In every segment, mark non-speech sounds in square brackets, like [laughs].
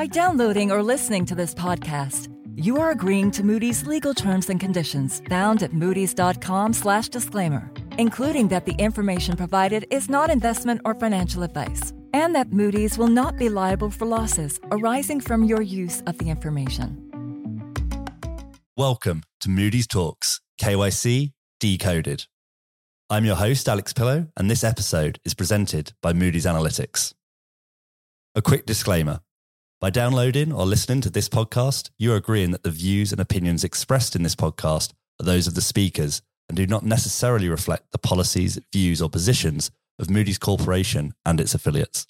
By downloading or listening to this podcast, you are agreeing to Moody's legal terms and conditions found at moodys.com/disclaimer, including that the information provided is not investment or financial advice, and that Moody's will not be liable for losses arising from your use of the information. Welcome to Moody's Talks, KYC Decoded. I'm your host, Alex Pillow, and this episode is presented by Moody's Analytics. A quick disclaimer by downloading or listening to this podcast, you are agreeing that the views and opinions expressed in this podcast are those of the speakers and do not necessarily reflect the policies, views, or positions of Moody's Corporation and its affiliates.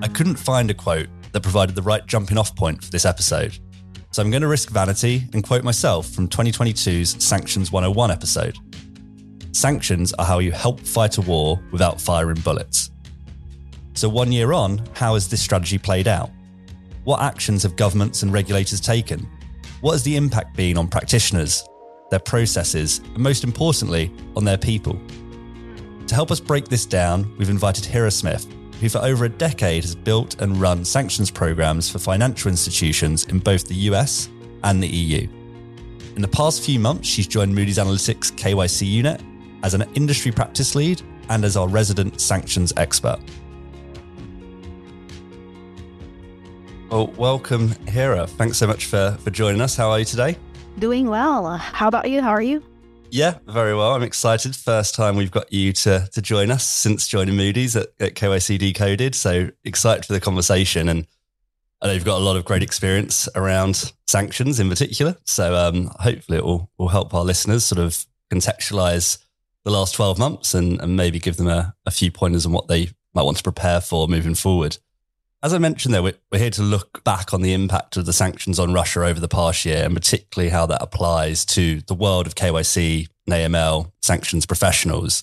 I couldn't find a quote that provided the right jumping off point for this episode. So I'm going to risk vanity and quote myself from 2022's Sanctions 101 episode. Sanctions are how you help fight a war without firing bullets. So, one year on, how has this strategy played out? What actions have governments and regulators taken? What has the impact been on practitioners, their processes, and most importantly, on their people? To help us break this down, we've invited Hera Smith, who for over a decade has built and run sanctions programs for financial institutions in both the US and the EU. In the past few months, she's joined Moody's Analytics KYC unit as an industry practice lead and as our resident sanctions expert. Well, welcome, Hera. Thanks so much for, for joining us. How are you today? Doing well. How about you? How are you? Yeah, very well. I'm excited. First time we've got you to to join us since joining Moody's at, at KYC Decoded. So excited for the conversation. And I know you've got a lot of great experience around sanctions in particular. So um, hopefully it will, will help our listeners sort of contextualize the last 12 months and, and maybe give them a, a few pointers on what they might want to prepare for moving forward. As I mentioned though, we're, we're here to look back on the impact of the sanctions on Russia over the past year and particularly how that applies to the world of KYC and AML sanctions professionals.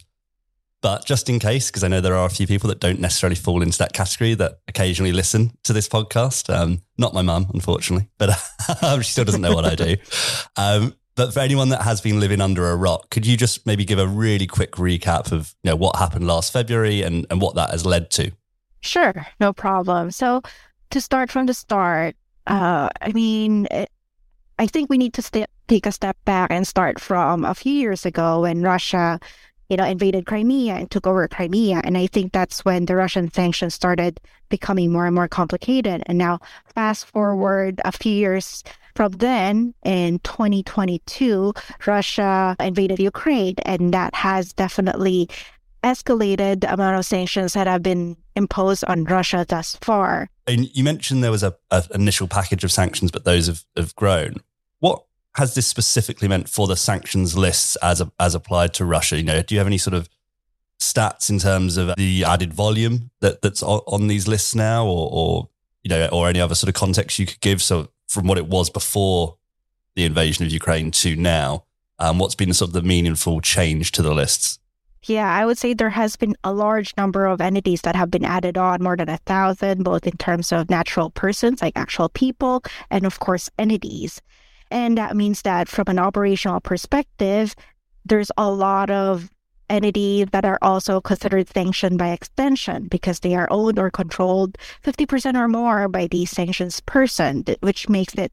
But just in case, because I know there are a few people that don't necessarily fall into that category that occasionally listen to this podcast. Um, not my mum, unfortunately, but [laughs] she still doesn't know what I do. Um, but for anyone that has been living under a rock, could you just maybe give a really quick recap of you know what happened last February and, and what that has led to? Sure, no problem. So to start from the start, uh, I mean, it, I think we need to st- take a step back and start from a few years ago when Russia, you know, invaded Crimea and took over Crimea, and I think that's when the Russian sanctions started becoming more and more complicated. And now, fast forward a few years from then, in 2022, Russia invaded Ukraine, and that has definitely escalated the amount of sanctions that have been imposed on Russia thus far. And you mentioned there was a, a initial package of sanctions, but those have, have grown. What has this specifically meant for the sanctions lists as a, as applied to Russia? You know, do you have any sort of stats in terms of the added volume that, that's on, on these lists now, or, or you know, or any other sort of context you could give? So from what it was before the invasion of Ukraine to now? Um, what's been sort of the meaningful change to the lists? Yeah, I would say there has been a large number of entities that have been added on, more than a thousand, both in terms of natural persons, like actual people, and of course, entities. And that means that from an operational perspective, there's a lot of entities that are also considered sanctioned by extension because they are owned or controlled 50% or more by the sanctions person, which makes it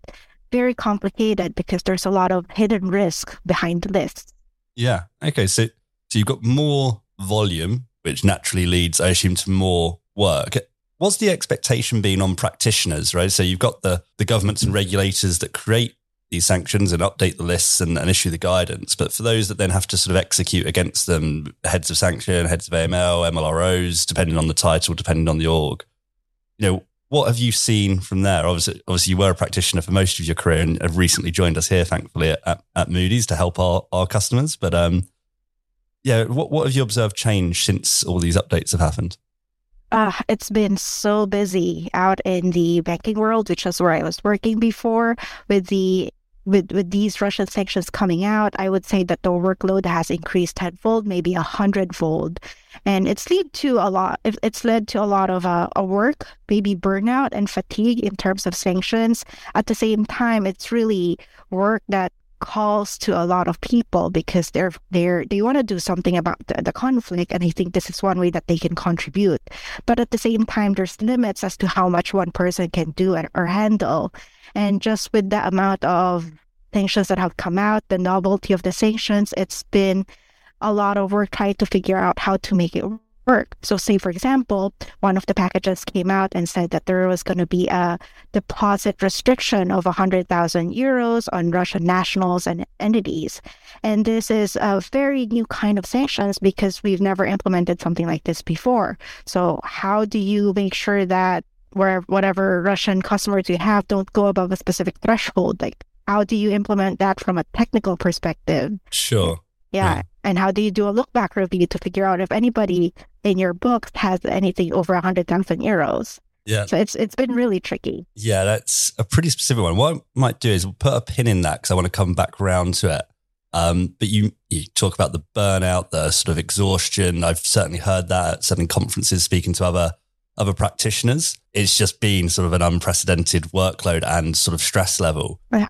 very complicated because there's a lot of hidden risk behind the list. Yeah. Okay. So, so you've got more volume, which naturally leads, I assume, to more work. What's the expectation being on practitioners, right? So you've got the, the governments and regulators that create these sanctions and update the lists and, and, issue the guidance. But for those that then have to sort of execute against them, heads of sanction, heads of AML, MLROs, depending on the title, depending on the org, you know, what have you seen from there? Obviously, obviously you were a practitioner for most of your career and have recently joined us here, thankfully, at, at Moody's to help our, our customers. But um, yeah, what, what have you observed change since all these updates have happened? Uh, it's been so busy out in the banking world, which is where I was working before, with the with with these Russian sanctions coming out, I would say that the workload has increased tenfold, maybe a hundredfold, and it's led to a lot. It's led to a lot of uh, a work, maybe burnout and fatigue in terms of sanctions. At the same time, it's really work that calls to a lot of people because they're they're they want to do something about the, the conflict and I think this is one way that they can contribute. But at the same time there's limits as to how much one person can do and, or handle. And just with the amount of sanctions that have come out, the novelty of the sanctions, it's been a lot of work trying to figure out how to make it work. So, say for example, one of the packages came out and said that there was going to be a deposit restriction of 100,000 euros on Russian nationals and entities. And this is a very new kind of sanctions because we've never implemented something like this before. So, how do you make sure that where whatever Russian customers you have don't go above a specific threshold? Like, how do you implement that from a technical perspective? Sure. Yeah. yeah. And how do you do a look back review to figure out if anybody in your books has anything over 100,000 euros? Yeah. So it's it's been really tricky. Yeah, that's a pretty specific one. What I might do is put a pin in that because I want to come back around to it. Um, but you you talk about the burnout, the sort of exhaustion. I've certainly heard that at certain conferences, speaking to other other practitioners. It's just been sort of an unprecedented workload and sort of stress level. Yeah.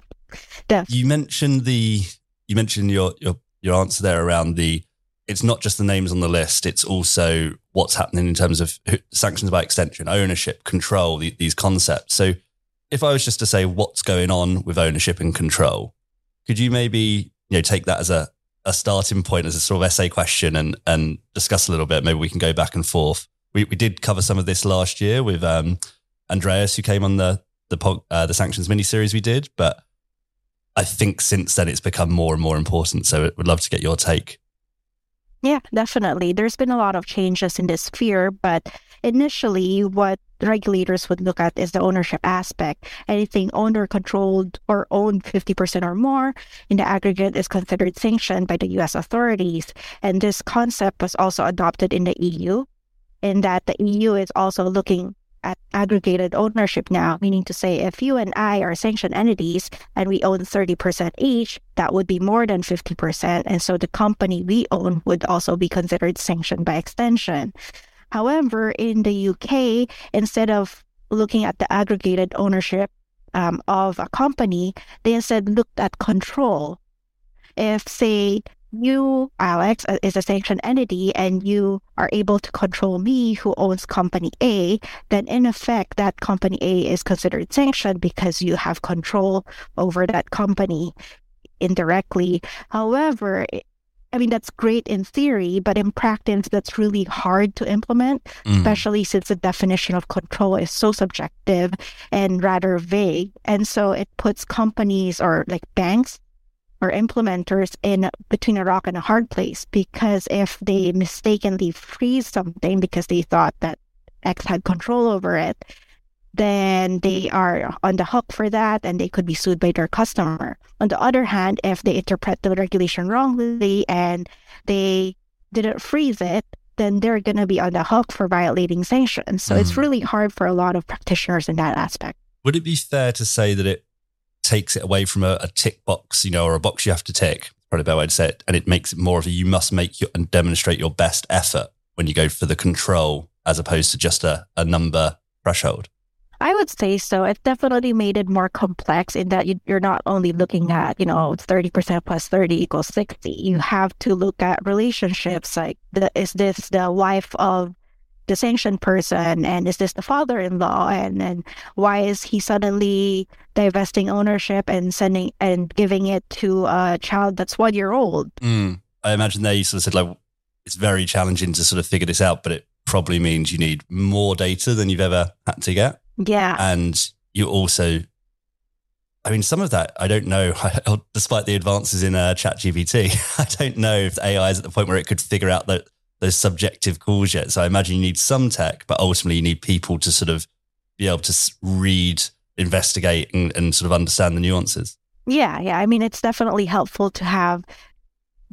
Definitely. You mentioned the you mentioned your your your answer there around the it's not just the names on the list it's also what's happening in terms of sanctions by extension ownership control the, these concepts. So if i was just to say what's going on with ownership and control could you maybe you know take that as a, a starting point as a sort of essay question and and discuss a little bit? Maybe we can go back and forth. We, we did cover some of this last year with um, andreas who came on the the uh, the sanctions mini series we did but I think since then it's become more and more important. So would love to get your take. Yeah, definitely. There's been a lot of changes in this sphere, but initially, what regulators would look at is the ownership aspect. Anything owned or controlled or owned 50% or more in the aggregate is considered sanctioned by the US authorities. And this concept was also adopted in the EU, in that the EU is also looking aggregated ownership now, meaning to say if you and I are sanctioned entities and we own 30% each, that would be more than 50%. And so the company we own would also be considered sanctioned by extension. However, in the UK, instead of looking at the aggregated ownership um, of a company, they instead looked at control. If, say, you, Alex, uh, is a sanctioned entity and you are able to control me, who owns company A, then in effect, that company A is considered sanctioned because you have control over that company indirectly. However, I mean, that's great in theory, but in practice, that's really hard to implement, mm. especially since the definition of control is so subjective and rather vague. And so it puts companies or like banks or implementers in between a rock and a hard place because if they mistakenly freeze something because they thought that X had control over it, then they are on the hook for that and they could be sued by their customer. On the other hand, if they interpret the regulation wrongly and they didn't freeze it, then they're going to be on the hook for violating sanctions. So mm. it's really hard for a lot of practitioners in that aspect. Would it be fair to say that it takes it away from a, a, tick box, you know, or a box you have to tick. Probably a better way to say it, and it makes it more of a you must make your, and demonstrate your best effort when you go for the control, as opposed to just a, a number threshold. I would say so. It definitely made it more complex in that you, are not only looking at, you know, 30% plus 30 equals 60. You have to look at relationships like, the, is this the wife of the sanctioned person and is this the father-in-law and and why is he suddenly divesting ownership and sending and giving it to a child that's one year old mm. i imagine they sort of said like it's very challenging to sort of figure this out but it probably means you need more data than you've ever had to get yeah and you also I mean, some of that I don't know. [laughs] Despite the advances in uh, Chat GPT, [laughs] I don't know if AI is at the point where it could figure out that those subjective calls yet. So I imagine you need some tech, but ultimately you need people to sort of be able to read, investigate, and, and sort of understand the nuances. Yeah, yeah. I mean, it's definitely helpful to have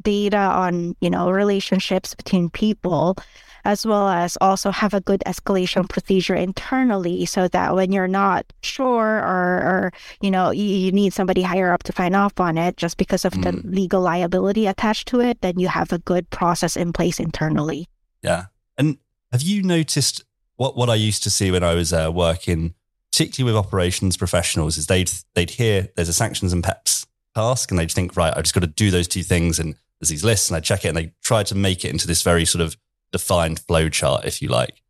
data on you know relationships between people as well as also have a good escalation procedure internally so that when you're not sure or, or you know, you, you need somebody higher up to sign off on it just because of mm. the legal liability attached to it, then you have a good process in place internally. Yeah. And have you noticed what, what I used to see when I was uh, working, particularly with operations professionals, is they'd, they'd hear there's a sanctions and PEPs task and they'd think, right, I just got to do those two things. And there's these lists and I check it and they try to make it into this very sort of defined flow chart, if you like.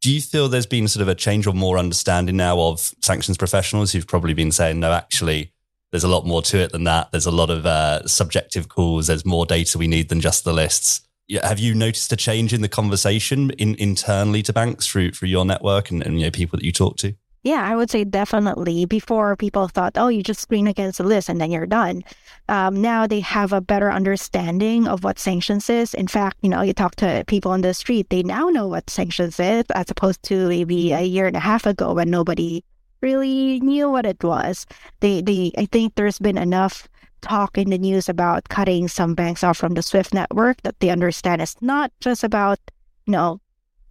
Do you feel there's been sort of a change or more understanding now of sanctions professionals who've probably been saying, no, actually, there's a lot more to it than that. There's a lot of uh, subjective calls. There's more data we need than just the lists. Have you noticed a change in the conversation in, internally to banks through through your network and, and you know people that you talk to? Yeah, I would say definitely. Before people thought, oh, you just screen against the list and then you're done. Um, now they have a better understanding of what sanctions is. In fact, you know, you talk to people on the street, they now know what sanctions is, as opposed to maybe a year and a half ago when nobody really knew what it was. They, they, I think there's been enough talk in the news about cutting some banks off from the SWIFT network that they understand it's not just about, you know,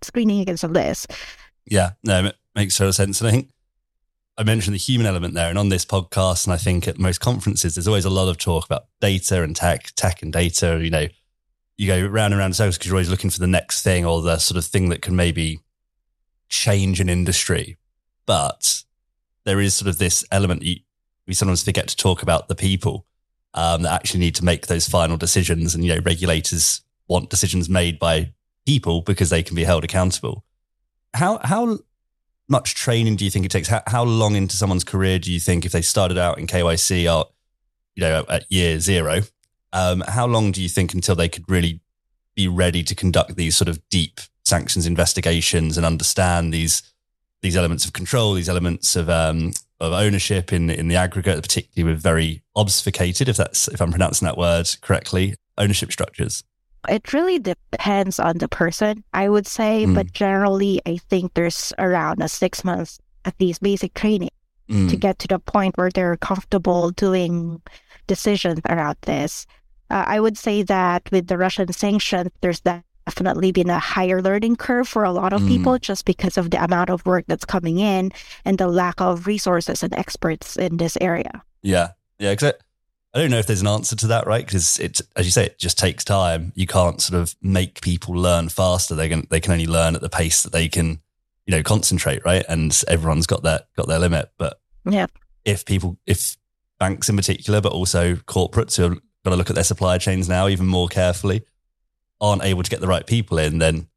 screening against a list. Yeah, no, makes total sense. And I think I mentioned the human element there. And on this podcast, and I think at most conferences, there's always a lot of talk about data and tech, tech and data. You know, you go round and round in circles because you're always looking for the next thing or the sort of thing that can maybe change an industry. But there is sort of this element we sometimes forget to talk about the people um, that actually need to make those final decisions. And, you know, regulators want decisions made by people because they can be held accountable. How, how much training do you think it takes? How, how long into someone's career do you think if they started out in KYC or, you know, at year zero, um, how long do you think until they could really be ready to conduct these sort of deep sanctions investigations and understand these these elements of control, these elements of um, of ownership in in the aggregate, particularly with very obfuscated, if that's if I'm pronouncing that word correctly, ownership structures. It really depends on the person, I would say. Mm. But generally, I think there's around a six months, at least basic training mm. to get to the point where they're comfortable doing decisions around this. Uh, I would say that with the Russian sanctions, there's definitely been a higher learning curve for a lot of mm. people just because of the amount of work that's coming in and the lack of resources and experts in this area. Yeah. Yeah. Because I don't know if there's an answer to that, right? Because it, as you say, it just takes time. You can't sort of make people learn faster. They can they can only learn at the pace that they can, you know, concentrate, right? And everyone's got that got their limit. But yeah, if people, if banks in particular, but also corporates who have got to look at their supply chains now even more carefully, aren't able to get the right people in, then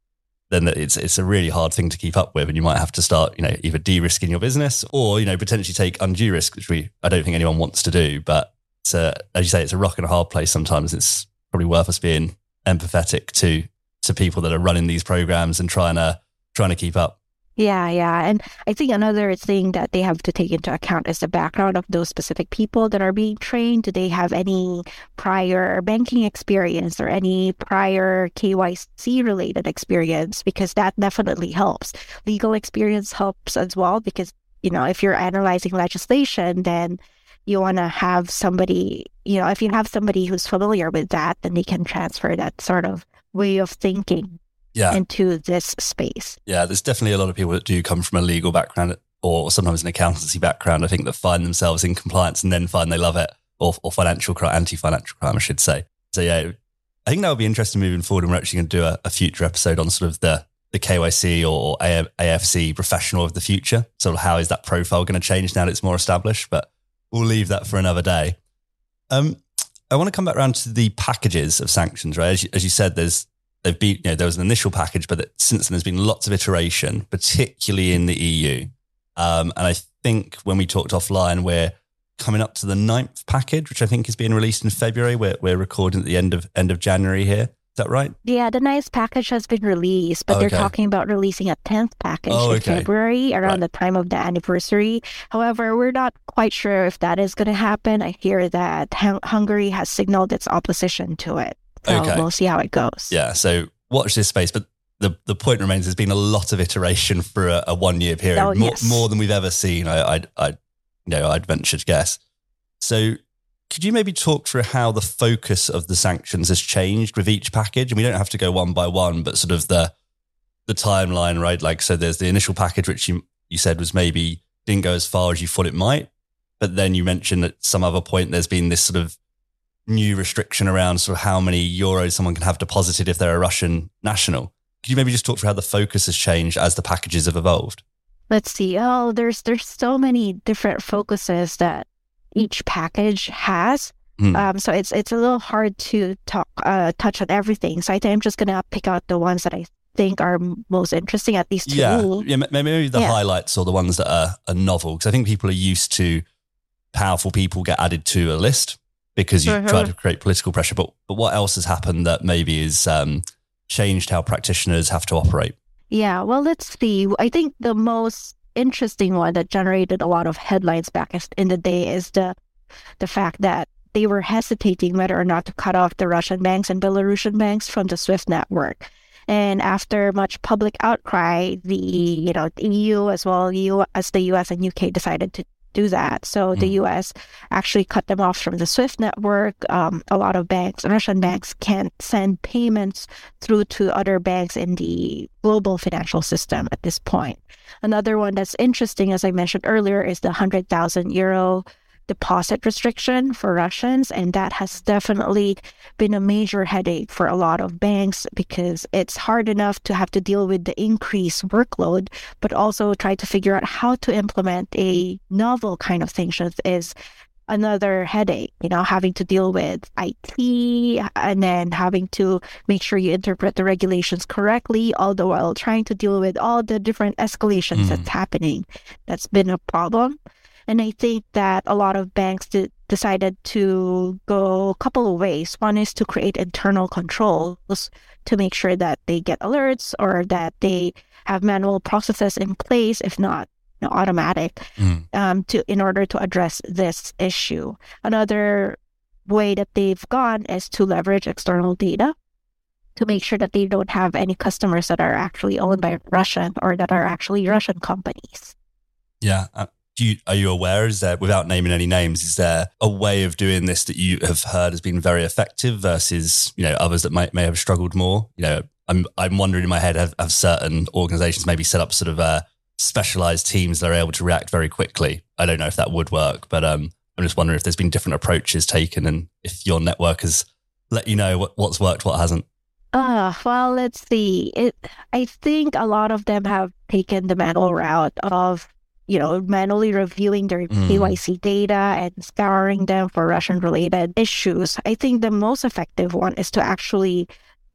then it's it's a really hard thing to keep up with, and you might have to start, you know, either de-risking your business or you know potentially take undue risk, which we I don't think anyone wants to do, but it's a, as you say, it's a rock and a hard place. Sometimes it's probably worth us being empathetic to to people that are running these programs and trying to trying to keep up. Yeah, yeah. And I think another thing that they have to take into account is the background of those specific people that are being trained. Do they have any prior banking experience or any prior KYC related experience? Because that definitely helps. Legal experience helps as well because, you know, if you're analyzing legislation, then you want to have somebody, you know, if you have somebody who's familiar with that, then they can transfer that sort of way of thinking yeah. into this space. Yeah, there's definitely a lot of people that do come from a legal background or sometimes an accountancy background, I think, that find themselves in compliance and then find they love it, or, or financial crime, anti financial crime, I should say. So, yeah, I think that would be interesting moving forward. And we're actually going to do a, a future episode on sort of the the KYC or AFC professional of the future. So, how is that profile going to change now that it's more established? But we'll leave that for another day. Um, I want to come back around to the packages of sanctions, right? As you, as you said, there's they've been, you know, there was an initial package, but since then there's been lots of iteration, particularly in the EU. Um, and I think when we talked offline, we're coming up to the ninth package, which I think is being released in February. We're, we're recording at the end of end of January here that right? Yeah, the ninth package has been released, but okay. they're talking about releasing a tenth package oh, okay. in February around right. the time of the anniversary. However, we're not quite sure if that is going to happen. I hear that Hungary has signaled its opposition to it. So okay. we'll see how it goes. Yeah, so watch this space, but the, the point remains there's been a lot of iteration for a, a one year period, oh, more, yes. more, than we've ever seen. I, I, I, you know, I'd venture to guess. So could you maybe talk through how the focus of the sanctions has changed with each package? And we don't have to go one by one, but sort of the the timeline, right? Like, so there's the initial package, which you you said was maybe didn't go as far as you thought it might, but then you mentioned at some other point there's been this sort of new restriction around sort of how many euros someone can have deposited if they're a Russian national. Could you maybe just talk through how the focus has changed as the packages have evolved? Let's see. Oh, there's there's so many different focuses that each package has. Mm. Um, so it's it's a little hard to talk uh, touch on everything. So I think I'm just gonna pick out the ones that I think are most interesting at least yeah yeah maybe the yeah. highlights or the ones that are, are novel because i think people are used to powerful people get added to a list because you mm-hmm. try to create political pressure but but what else has happened that maybe is um, changed how practitioners have to operate yeah well let's see i think the most interesting one that generated a lot of headlines back in the day is the the fact that they were hesitating whether or not to cut off the Russian banks and Belarusian banks from the SWIFT network. And after much public outcry, the you know the EU as well as the US and UK decided to do that. So mm. the US actually cut them off from the SWIFT network. Um, a lot of banks, Russian banks, can't send payments through to other banks in the global financial system at this point. Another one that's interesting, as I mentioned earlier, is the 100,000 euro deposit restriction for Russians. And that has definitely been a major headache for a lot of banks because it's hard enough to have to deal with the increased workload, but also try to figure out how to implement a novel kind of sanctions is another headache, you know, having to deal with IT and then having to make sure you interpret the regulations correctly, all the while trying to deal with all the different escalations mm. that's happening. That's been a problem. And I think that a lot of banks did, decided to go a couple of ways. One is to create internal controls to make sure that they get alerts or that they have manual processes in place, if not you know, automatic, mm. um, to in order to address this issue. Another way that they've gone is to leverage external data to make sure that they don't have any customers that are actually owned by Russian or that are actually Russian companies. Yeah, uh, you, are you aware? Is there, without naming any names, is there a way of doing this that you have heard has been very effective versus you know others that might may have struggled more? You know, I'm I'm wondering in my head have, have certain organisations maybe set up sort of uh, specialised teams that are able to react very quickly. I don't know if that would work, but um, I'm just wondering if there's been different approaches taken and if your network has let you know what, what's worked, what hasn't. Uh, well, let's see. It, I think a lot of them have taken the manual route of you know, manually reviewing their mm. KYC data and scouring them for Russian related issues. I think the most effective one is to actually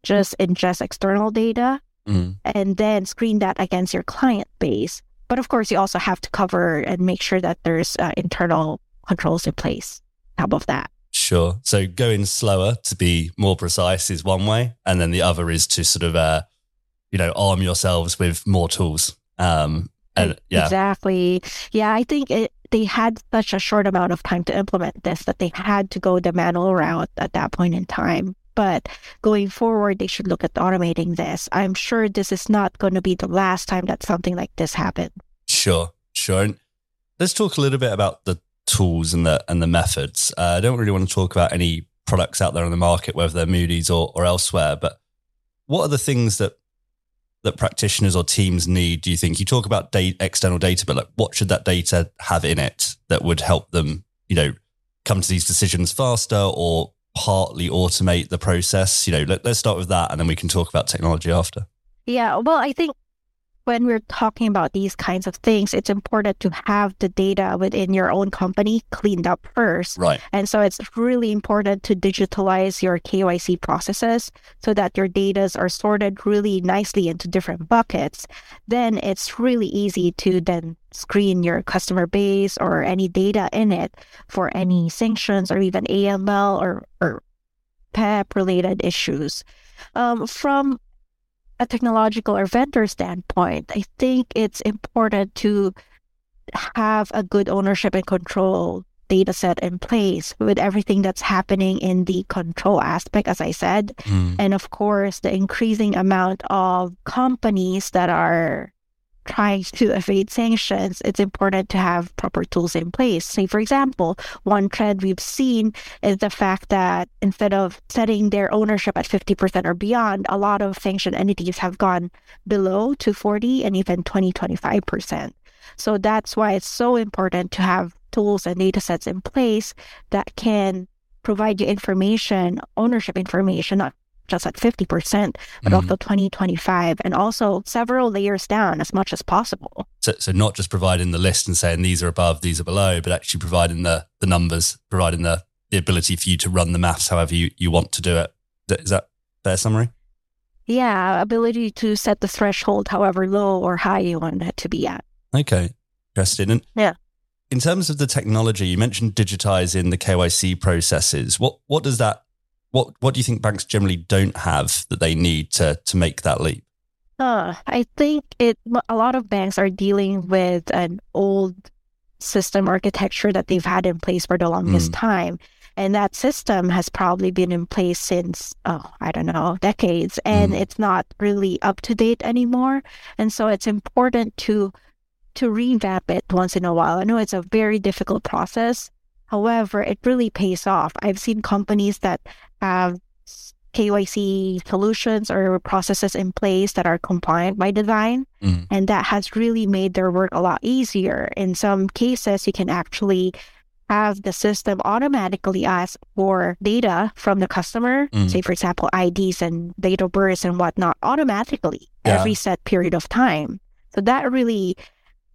just ingest external data mm. and then screen that against your client base. But of course, you also have to cover and make sure that there's uh, internal controls in place. on Top of that. Sure. So going slower to be more precise is one way, and then the other is to sort of, uh, you know, arm yourselves with more tools um, and, yeah. Exactly. Yeah, I think it, they had such a short amount of time to implement this that they had to go the manual route at that point in time. But going forward, they should look at automating this. I'm sure this is not going to be the last time that something like this happened. Sure, sure. And let's talk a little bit about the tools and the and the methods. Uh, I don't really want to talk about any products out there on the market, whether they're Moody's or, or elsewhere. But what are the things that that practitioners or teams need do you think? You talk about data, external data but like what should that data have in it that would help them you know come to these decisions faster or partly automate the process? You know let, let's start with that and then we can talk about technology after. Yeah well i think when we're talking about these kinds of things, it's important to have the data within your own company cleaned up first. Right. And so it's really important to digitalize your KYC processes so that your data are sorted really nicely into different buckets. Then it's really easy to then screen your customer base or any data in it for any sanctions or even AML or, or PEP related issues. Um, from a technological or vendor standpoint, I think it's important to have a good ownership and control data set in place with everything that's happening in the control aspect, as I said. Mm. And of course, the increasing amount of companies that are trying to evade sanctions, it's important to have proper tools in place. Say, for example, one trend we've seen is the fact that instead of setting their ownership at 50% or beyond, a lot of sanctioned entities have gone below to 40 and even 20, 25%. So that's why it's so important to have tools and data sets in place that can provide you information, ownership information, not just at 50%, but Mm. also 2025, and also several layers down as much as possible. So, so not just providing the list and saying these are above, these are below, but actually providing the the numbers, providing the the ability for you to run the maths however you, you want to do it. Is that- Is that fair summary? Yeah, ability to set the threshold however low or high you want it to be at. Okay, interesting. And Yeah. in terms of the technology, you mentioned digitizing the KYC processes. What what does that? What what do you think banks generally don't have that they need to to make that leap? Uh, I think it. A lot of banks are dealing with an old system architecture that they've had in place for the longest time, and that system has probably been in place since oh, I don't know, decades, and Mm. it's not really up to date anymore. And so it's important to to revamp it once in a while. I know it's a very difficult process. However, it really pays off. I've seen companies that have KYC solutions or processes in place that are compliant by design. Mm. And that has really made their work a lot easier. In some cases, you can actually have the system automatically ask for data from the customer, Mm. say, for example, IDs and date of birth and whatnot, automatically Yeah. every set period of time. So that really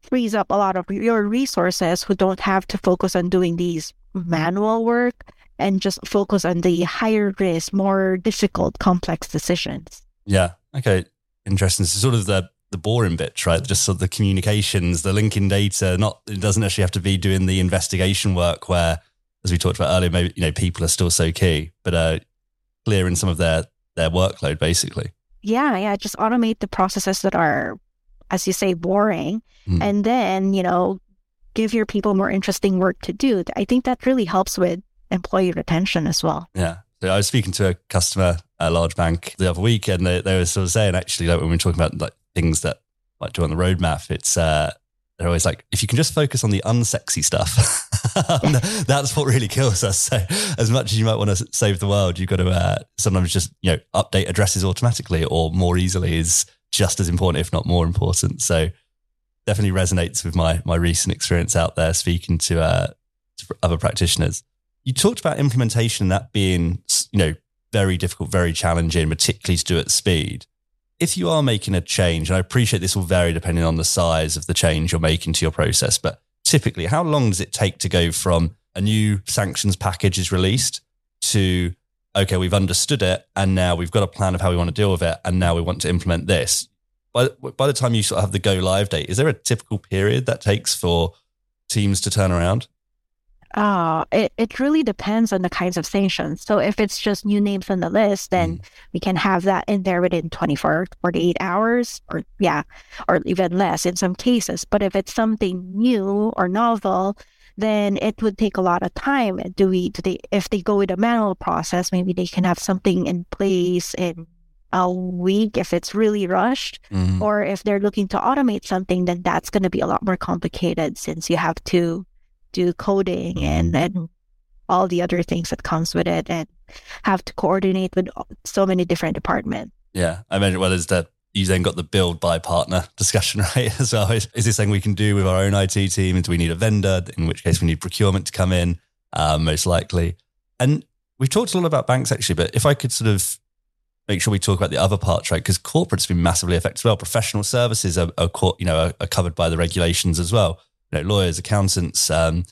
frees up a lot of your resources who don't have to focus on doing these manual work and just focus on the higher risk, more difficult, complex decisions. Yeah. Okay. Interesting. So sort of the the boring bits, right? Just sort of the communications, the linking data. Not it doesn't actually have to be doing the investigation work where, as we talked about earlier, maybe you know people are still so key, but uh, clearing some of their their workload basically. Yeah, yeah, just automate the processes that are, as you say, boring, Mm. and then you know, give your people more interesting work to do. I think that really helps with employee retention as well. Yeah. So I was speaking to a customer at a large bank the other week, and they, they were sort of saying actually, like when we were talking about like things that like do on the roadmap, it's uh, they're always like, if you can just focus on the unsexy stuff, [laughs] [laughs] that's what really kills us. So as much as you might want to save the world, you've got to uh, sometimes just you know update addresses automatically or more easily is just as important, if not more important. So definitely resonates with my my recent experience out there speaking to uh, to other practitioners. You talked about implementation that being, you know, very difficult, very challenging, particularly to do at speed. If you are making a change, and I appreciate this will vary depending on the size of the change you're making to your process, but typically, how long does it take to go from a new sanctions package is released to, okay, we've understood it, and now we've got a plan of how we want to deal with it, and now we want to implement this? By, by the time you sort of have the go live date, is there a typical period that takes for teams to turn around? Uh, it, it really depends on the kinds of sanctions. So if it's just new names on the list, then we can have that in there within 24, 48 hours, or yeah, or even less in some cases. But if it's something new or novel, then it would take a lot of time. Do we, do they, if they go with a manual process, maybe they can have something in place in a week if it's really rushed. Mm. Or if they're looking to automate something, then that's going to be a lot more complicated since you have to do coding and then all the other things that comes with it and have to coordinate with so many different departments. Yeah, I imagine. Well, there's the you then got the build buy partner [laughs] discussion, right? [laughs] Well, is, is this something we can do with our own IT team? And do we need a vendor? In which case, we need procurement to come in, um, most likely. And we've talked a lot about banks actually, but if I could sort of make sure we talk about the other parts, right? Because corporate's been massively affected as well. Professional services are, are you know, are, are covered by the regulations as well. You know, lawyers, accountants, um,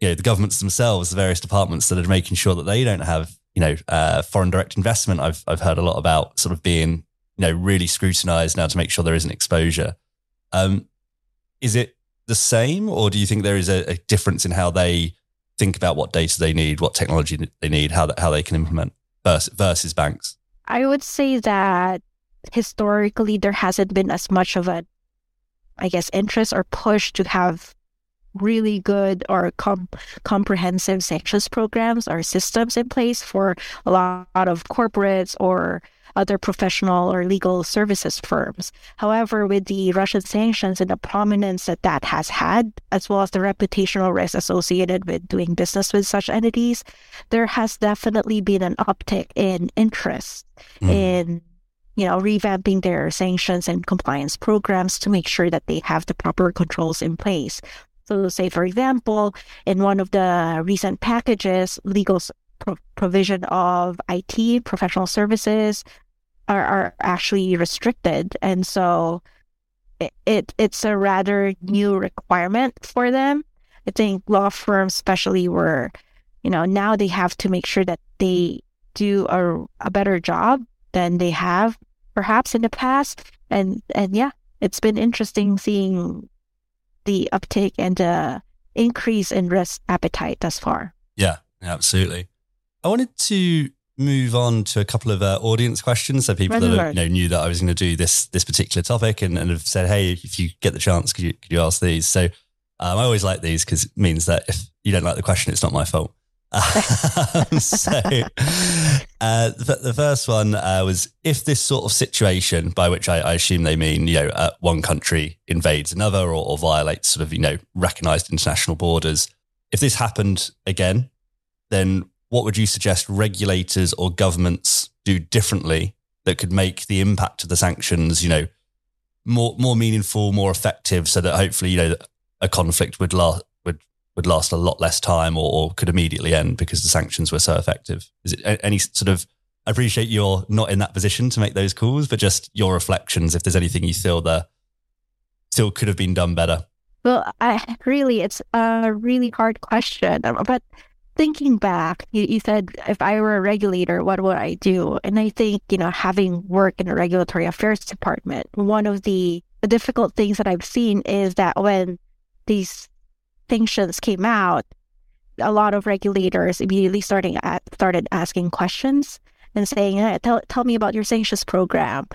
you know, the governments themselves, the various departments that are making sure that they don't have, you know, uh, foreign direct investment. I've I've heard a lot about sort of being, you know, really scrutinized now to make sure there isn't exposure. Um, is it the same, or do you think there is a, a difference in how they think about what data they need, what technology they need, how that, how they can implement versus, versus banks? I would say that historically there hasn't been as much of a, I guess, interest or push to have really good or com- comprehensive sanctions programs or systems in place for a lot of corporates or other professional or legal services firms. However, with the Russian sanctions and the prominence that that has had, as well as the reputational risk associated with doing business with such entities, there has definitely been an uptick in interest Mm. in you know revamping their sanctions and compliance programs to make sure that they have the proper controls in place so say for example in one of the recent packages legal pro- provision of IT professional services are, are actually restricted, and so it, it it's a rather new requirement for them. I think law firms, especially, were you know now they have to make sure that they do a, a better job than they have perhaps in the past, and and yeah, it's been interesting seeing the uptake and the increase in risk appetite thus far. Yeah, absolutely. I wanted to move on to a couple of uh, audience questions. So people that you know, knew that I was going to do this this particular topic and, and have said, "Hey, if you get the chance, could you could you ask these?" So um, I always like these because it means that if you don't like the question, it's not my fault. [laughs] Um, so uh, the, the, first one uh, was if this sort of situation, by which I, I assume they mean, you know, uh, one country invades another or, or violates sort of, you know, recognized international borders. If this happened again, then what would you suggest regulators or governments do differently that could make the impact of the sanctions, you know, more more meaningful, more effective, so that hopefully, you know, a conflict would last would last a lot less time or, or could immediately end because the sanctions were so effective. Is it any sort of I appreciate you're not in that position to make those calls, but just your reflections, if there's anything you feel there still could have been done better. Well, I really, it's a really hard question, but thinking back, you, you said if I were a regulator, what would I do? And I think, you know, having worked in a regulatory affairs department, one of the, the difficult things that I've seen is that when these sanctions came out, a lot of regulators immediately starting at, started asking questions and saying, hey, tell, tell me about your sanctions program.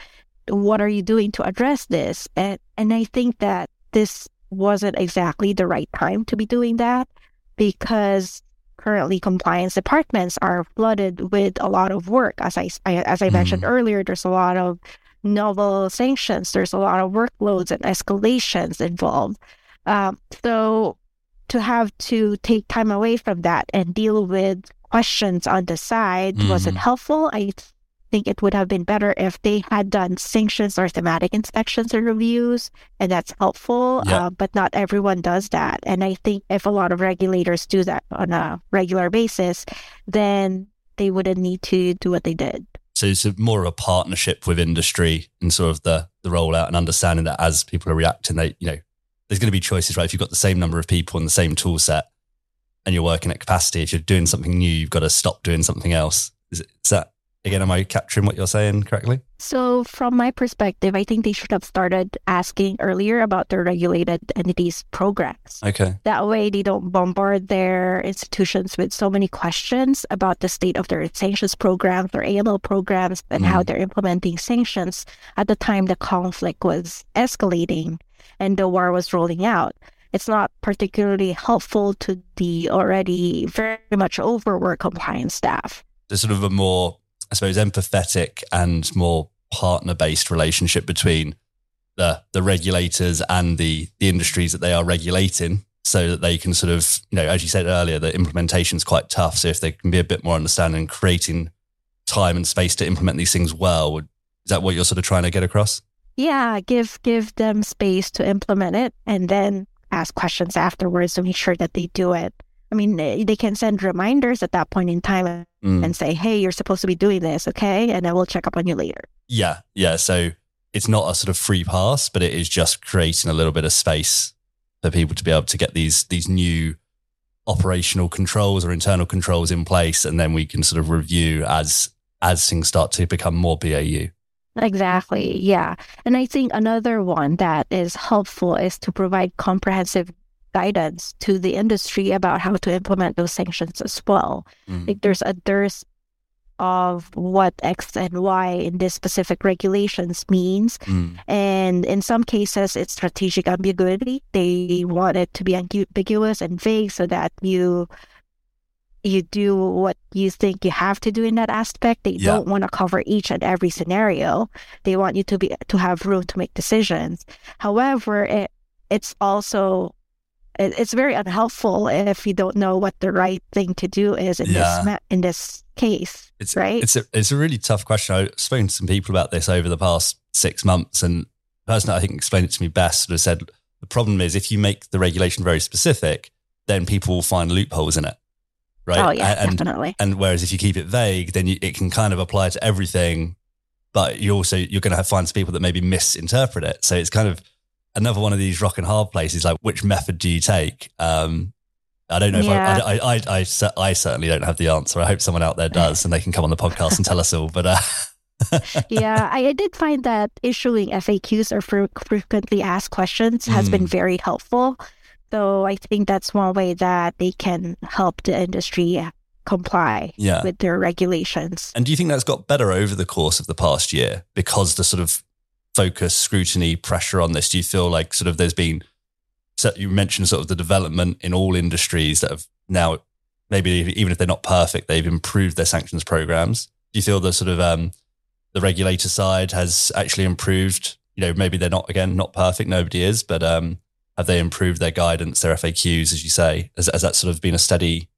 What are you doing to address this? And, and I think that this wasn't exactly the right time to be doing that because currently compliance departments are flooded with a lot of work. As I, I as I mm. mentioned earlier, there's a lot of novel sanctions. There's a lot of workloads and escalations involved. Um, so to have to take time away from that and deal with questions on the side mm. wasn't helpful. I think it would have been better if they had done sanctions or thematic inspections and reviews, and that's helpful. Yeah. Uh, but not everyone does that. And I think if a lot of regulators do that on a regular basis, then they wouldn't need to do what they did. So it's more of a partnership with industry and sort of the the rollout and understanding that as people are reacting, they you know there's going to be choices, right? If you've got the same number of people and the same tool set, and you're working at capacity, if you're doing something new, you've got to stop doing something else. Is, it, is that Again, am I capturing what you're saying correctly? So, from my perspective, I think they should have started asking earlier about their regulated entities programs. Okay. That way, they don't bombard their institutions with so many questions about the state of their sanctions programs or AML programs and mm. how they're implementing sanctions at the time the conflict was escalating and the war was rolling out. It's not particularly helpful to the already very much overworked compliance staff. There's sort of a more I suppose, empathetic and more partner based relationship between the the regulators and the the industries that they are regulating so that they can sort of, you know, as you said earlier, the implementation is quite tough. So if they can be a bit more understanding, creating time and space to implement these things well, is that what you're sort of trying to get across? Yeah, give give them space to implement it and then ask questions afterwards to make sure that they do it I mean, they can send reminders at that point in time mm. and say, hey, you're supposed to be doing this, okay? And then we'll check up on you later. Yeah. Yeah. So it's not a sort of free pass, but it is just creating a little bit of space for people to be able to get these these new operational controls or internal controls in place and then we can sort of review as as things start to become more BAU. Exactly. Yeah. And I think another one that is helpful is to provide comprehensive guidance to the industry about how to implement those sanctions as well. Mm. Like there's a dearth of what X and Y in this specific regulations means. Mm. And in some cases, it's strategic ambiguity. They want it to be ambiguous and vague so that you you do what you think you have to do in that aspect. They yeah. don't want to cover each and every scenario. They want you to be to have room to make decisions. However, it, it's also it's very unhelpful if you don't know what the right thing to do is in yeah. this in this case. It's right. It's a it's a really tough question. I've spoken to some people about this over the past six months, and the person that I think explained it to me best sort of said the problem is if you make the regulation very specific, then people will find loopholes in it, right? Oh yeah, and, definitely. And whereas if you keep it vague, then you, it can kind of apply to everything, but you also you're going to have find some people that maybe misinterpret it. So it's kind of another one of these rock and hard places. Like, which method do you take? Um, I don't know if Yeah. I, I, I, I, I, I certainly don't have the answer. I hope someone out there does, and they can come on the podcast and tell us all. But uh, [laughs] yeah, I, did find that issuing FAQs or frequently asked questions has been Mm. very helpful. So I think that's one way that they can help the industry comply yeah. with their regulations. And do you think that's got better over the course of the past year because the sort of focus, scrutiny, pressure on this? Do you feel like sort of there's been, so you mentioned sort of the development in all industries that have now, maybe even if they're not perfect, they've improved their sanctions programs. Do you feel the sort of um, the regulator side has actually improved? You know, maybe they're not again not perfect. Nobody is, but um, have they improved their guidance, their FAQs, as you say? Has, has that sort of been a steady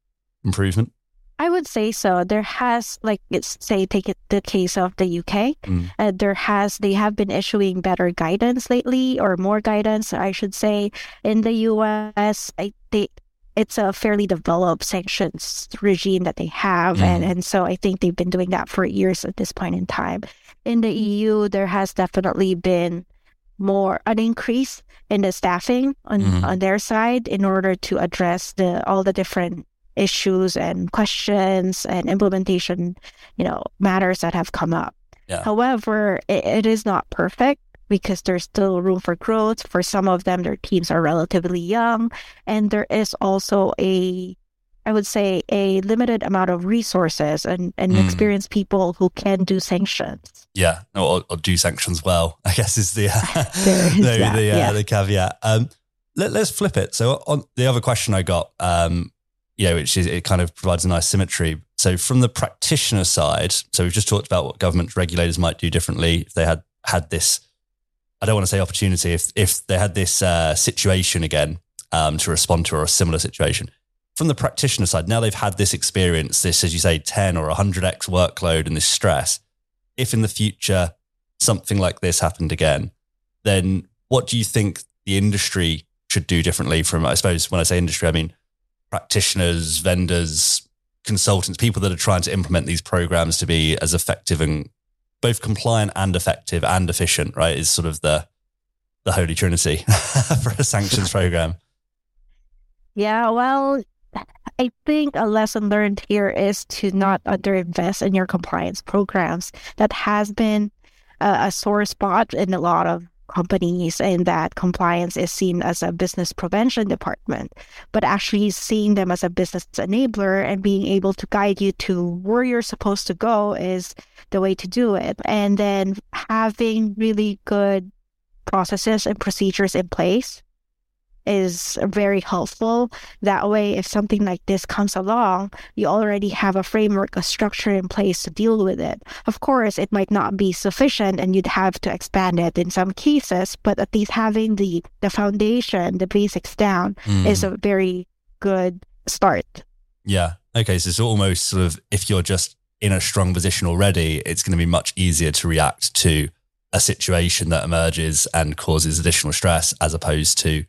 improvement? I would say so. There has, like, it's say, take it the case of the UK. Mm. Uh, there has, they have been issuing better guidance lately, or more guidance, I should say. In the US, I think it's a fairly developed sanctions regime that they have, and and so I think they've been doing that for years at this point in time. In the EU, there has definitely been more an increase in the staffing on Mhm. on their side in order to address the all the different issues and questions and implementation, you know, matters that have come up. Yeah. However, it, it is not perfect because there's still room for growth. For some of them, their teams are relatively young, and there is also a I would say a limited amount of resources and, and Mm. experienced people who can do sanctions. Yeah, or, or do sanctions well. [laughs] I guess is the [laughs] is the, that, the, uh, yeah. the caveat. Um, let, us flip it. So on the other question I got, um, you know, which is it kind of provides a nice symmetry. So from the practitioner side, so we've just talked about what government regulators might do differently if they had had this. I don't want to say opportunity if if they had this uh, situation again um, to respond to or a similar situation. From the practitioner side, now they've had this experience, this as you say, ten or hundred x workload and this stress. If in the future something like this happened again, then what do you think the industry should do differently from, I suppose, when I say industry, I mean practitioners, vendors, consultants, people that are trying to implement these programs to be as effective and both compliant and effective and efficient, right? Is sort of the, the holy trinity [laughs] for a sanctions program. Yeah, well, I think a lesson learned here is to not underinvest in your compliance programs. That has been a, a sore spot in a lot of companies, in that compliance is seen as a business prevention department, but actually seeing them as a business enabler and being able to guide you to where you're supposed to go is the way to do it. And then having really good processes and procedures in place is very helpful. That way, if something like this comes along, you already have a framework, a structure in place to deal with it. Of course, it might not be sufficient and you'd have to expand it in some cases, but at least having the, the foundation, the basics down Mm. is a very good start. Yeah. Okay. So it's almost sort of if you're just in a strong position already, it's going to be much easier to react to a situation that emerges and causes additional stress as opposed to,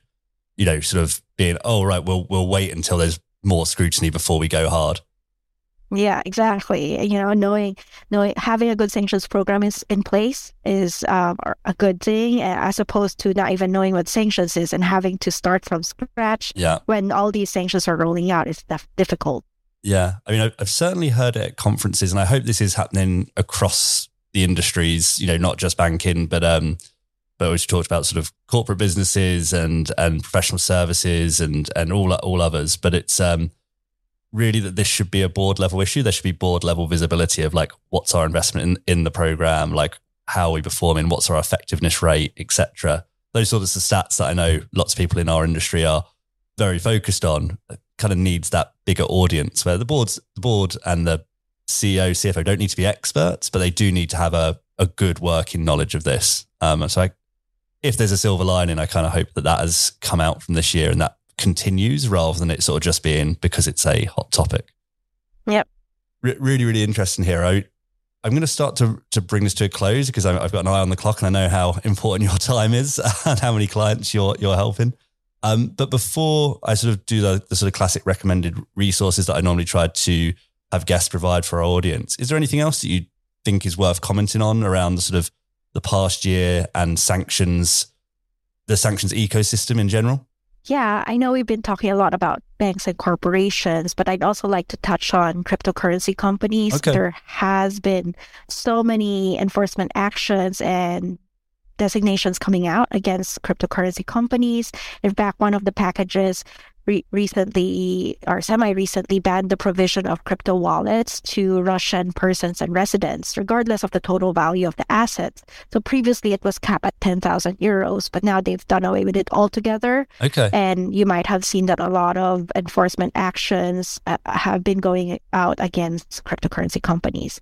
you know, sort of being, oh, right, we'll, we'll wait until there's more scrutiny before we go hard. Yeah, exactly. You know, knowing, knowing, having a good sanctions program is in place is um, a good thing, as opposed to not even knowing what sanctions is and having to start from scratch Yeah. when all these sanctions are rolling out. It's def- difficult. Yeah. I mean, I've- I've certainly heard it at conferences, and I hope this is happening across the industries, you know, not just banking, but, um, but we talked about sort of corporate businesses and, and professional services and, and all, all others. But it's, um, really that this should be a board level issue. There should be board level visibility of like, what's our investment in, in the program? Like, how are we performing? What's our effectiveness rate, etc. Those sort of stats that I know lots of people in our industry are very focused on kind of needs that bigger audience where the boards, the board and the CEO, CFO don't need to be experts, but they do need to have a, a good working knowledge of this. Um, so I, if there's a silver lining, I kind of hope that that has come out from this year and that continues rather than it sort of just being because it's a hot topic. Yep. Re- really, really interesting here. I, I'm going to start to, to bring this to a close because I've got an eye on the clock and I know how [laughs] important your time is [laughs] and how many clients you're, you're helping. Um, but before I sort of do the, the sort of classic recommended resources that I normally try to have guests provide for our audience, is there anything else that you think is worth commenting on around the sort of the past year and sanctions, the sanctions ecosystem in general? Yeah, I know we've been talking a lot about banks and corporations, but I'd also like to touch on cryptocurrency companies. Okay. There has been so many enforcement actions and designations coming out against cryptocurrency companies. In fact, one of the packages re- recently or semi recently banned the provision of crypto wallets to Russian persons and residents, regardless of the total value of the assets. So previously it was capped at 10,000 euros, but now they've done away with it altogether. Okay. And you might have seen that a lot of enforcement actions uh, have been going out against cryptocurrency companies.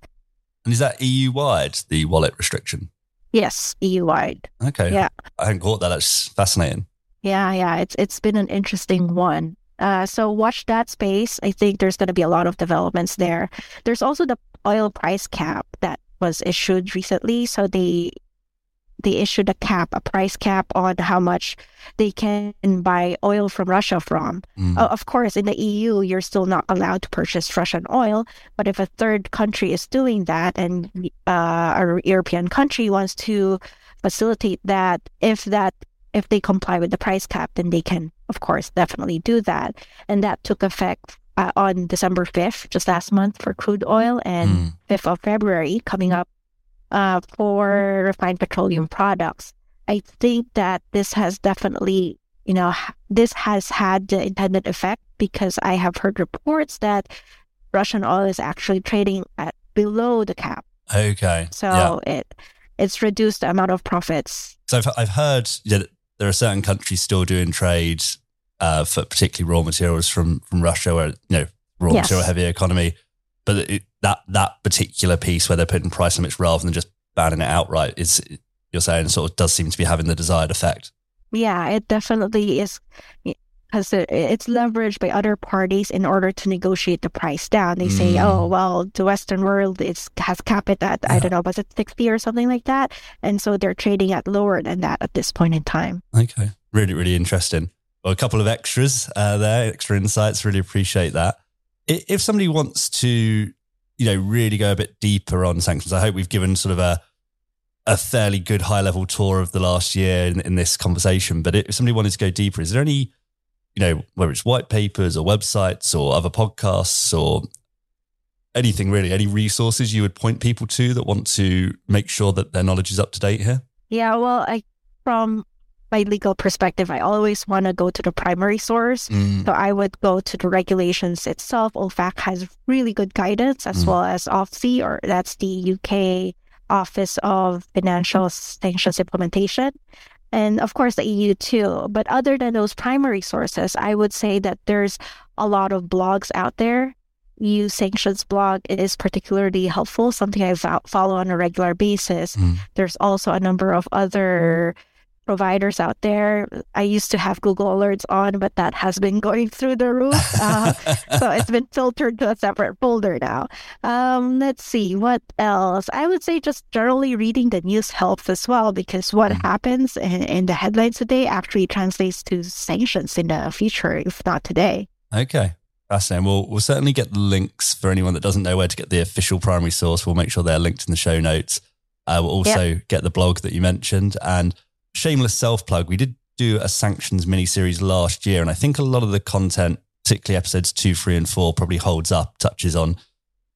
And is that EU wide, the wallet restriction? Yes, EU wide. Okay. Yeah. I hadn't caught that. That's fascinating. Yeah, yeah, it's it's been an interesting one. Uh, so watch that space. I think there's going to be a lot of developments there. There's also the oil price cap that was issued recently. So they they issued a cap, a price cap on how much they can buy oil from Russia from. Mm. Uh, of course, in the EU, you're still not allowed to purchase Russian oil. But if a third country is doing that, and uh, a European country wants to facilitate that, if that if they comply with the price cap, then they can, of course, definitely do that. And that took effect uh, on December 5th, just last month for crude oil, and Mm. 5th of February coming up uh, for refined petroleum products. I think that this has definitely, you know, this has had the intended effect because I have heard reports that Russian oil is actually trading at below the cap. Okay. So yeah. it it's reduced the amount of profits. So I've, I've heard that there are certain countries still doing trade uh, for particularly raw materials from from Russia, where you know raw Yes. material heavy economy. But it, that that particular piece where they're putting price limits rather than just banning it outright is you're saying sort of does seem to be having the desired effect. Yeah, it definitely is because it's leveraged by other parties in order to negotiate the price down. They say, Mm. "Oh, well, the Western world is has capped it at I don't know, was it sixty or something like that?" And so they're trading at lower than that at this point in time. Okay, really really interesting. Well, a couple of extras uh, there, extra insights. Really appreciate that. If somebody wants to, you know, really go a bit deeper on sanctions, I hope we've given sort of a a fairly good high level tour of the last year in, in this conversation. But if somebody wanted to go deeper, is there any, you know, whether it's white papers or websites or other podcasts or anything really, any resources you would point people to that want to make sure that their knowledge is up to date here? Yeah, well, I from my legal perspective, I always want to go to the primary source. Mm. So I would go to the regulations itself. OFAC has really good guidance, as Mm. well as OFSI, or that's the UK Office of Financial Sanctions Implementation. And of course, the EU too. But other than those primary sources, I would say that there's a lot of blogs out there. EU sanctions blog is particularly helpful, something I fo- follow on a regular basis. Mm. There's also a number of other providers out there. I used to have Google Alerts on, but that has been going through the roof. Uh, [laughs] so it's been filtered to a separate folder now. Um, let's see what else. I would say just generally reading the news helps as well because what Mm. happens in, in the headlines today actually translates to sanctions in the future, if not today. Okay. Fascinating. We'll, we'll certainly get links for anyone that doesn't know where to get the official primary source. We'll make sure they're linked in the show notes. Uh, we'll also get the blog that you mentioned and shameless self plug. We did do a sanctions mini series last year, and I think a lot of the content, particularly episodes two, three, and four, probably holds up, touches on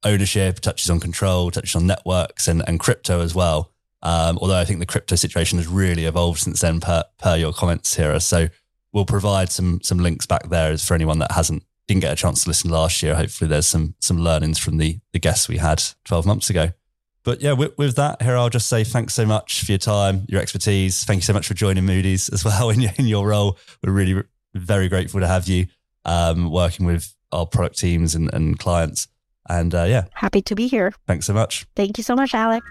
ownership, touches on control, touches on networks and, and crypto as well. Um, although I think the crypto situation has really evolved since then, per, per your comments here. So we'll provide some some links back there as for anyone that hasn't didn't get a chance to listen last year. Hopefully, there's some some learnings from the the guests we had 12 months ago. But yeah, with, with that, Hera I'll just say thanks so much for your time, your expertise. Thank you so much for joining Moody's as well [laughs] in your, in your role. We're really very grateful to have you um, working with our product teams and, and clients. And uh, yeah, Happy to be here. thanks so much. Thank you so much, Alex.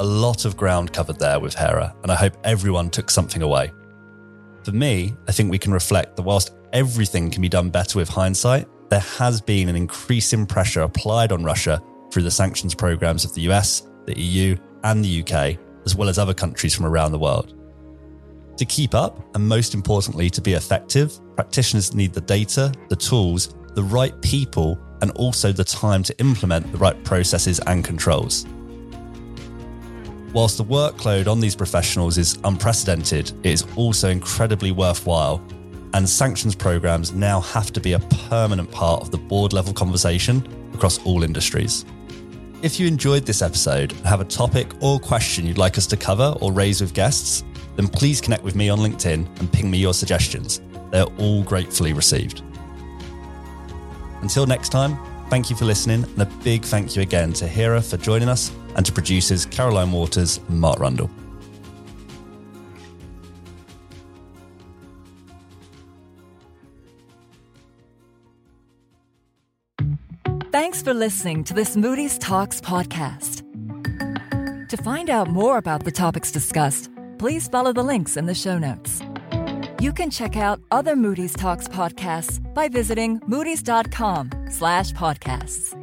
a lot of ground covered there with Hera, and I hope everyone took something away. For me, I think we can reflect that whilst everything can be done better with hindsight, there has been an increasing pressure applied on Russia through the sanctions programs of the US, the EU, and the UK, as well as other countries from around the world. To keep up, and most importantly, to be effective, practitioners need the data, the tools, the right people, and also the time to implement the right processes and controls. Whilst the workload on these professionals is unprecedented, it is also incredibly worthwhile, and sanctions programs now have to be a permanent part of the board level conversation across all industries. If you enjoyed this episode and have a topic or question you'd like us to cover or raise with guests, then please connect with me on LinkedIn and ping me your suggestions. They're all gratefully received. Until next time, thank you for listening, and a big thank you again to Hera for joining us and to producers Caroline Waters and Mark Rundle. Thanks for listening to this Moody's Talks podcast. To find out more about the topics discussed, please follow the links in the show notes. You can check out other Moody's Talks podcasts by visiting moodys.com slash podcasts.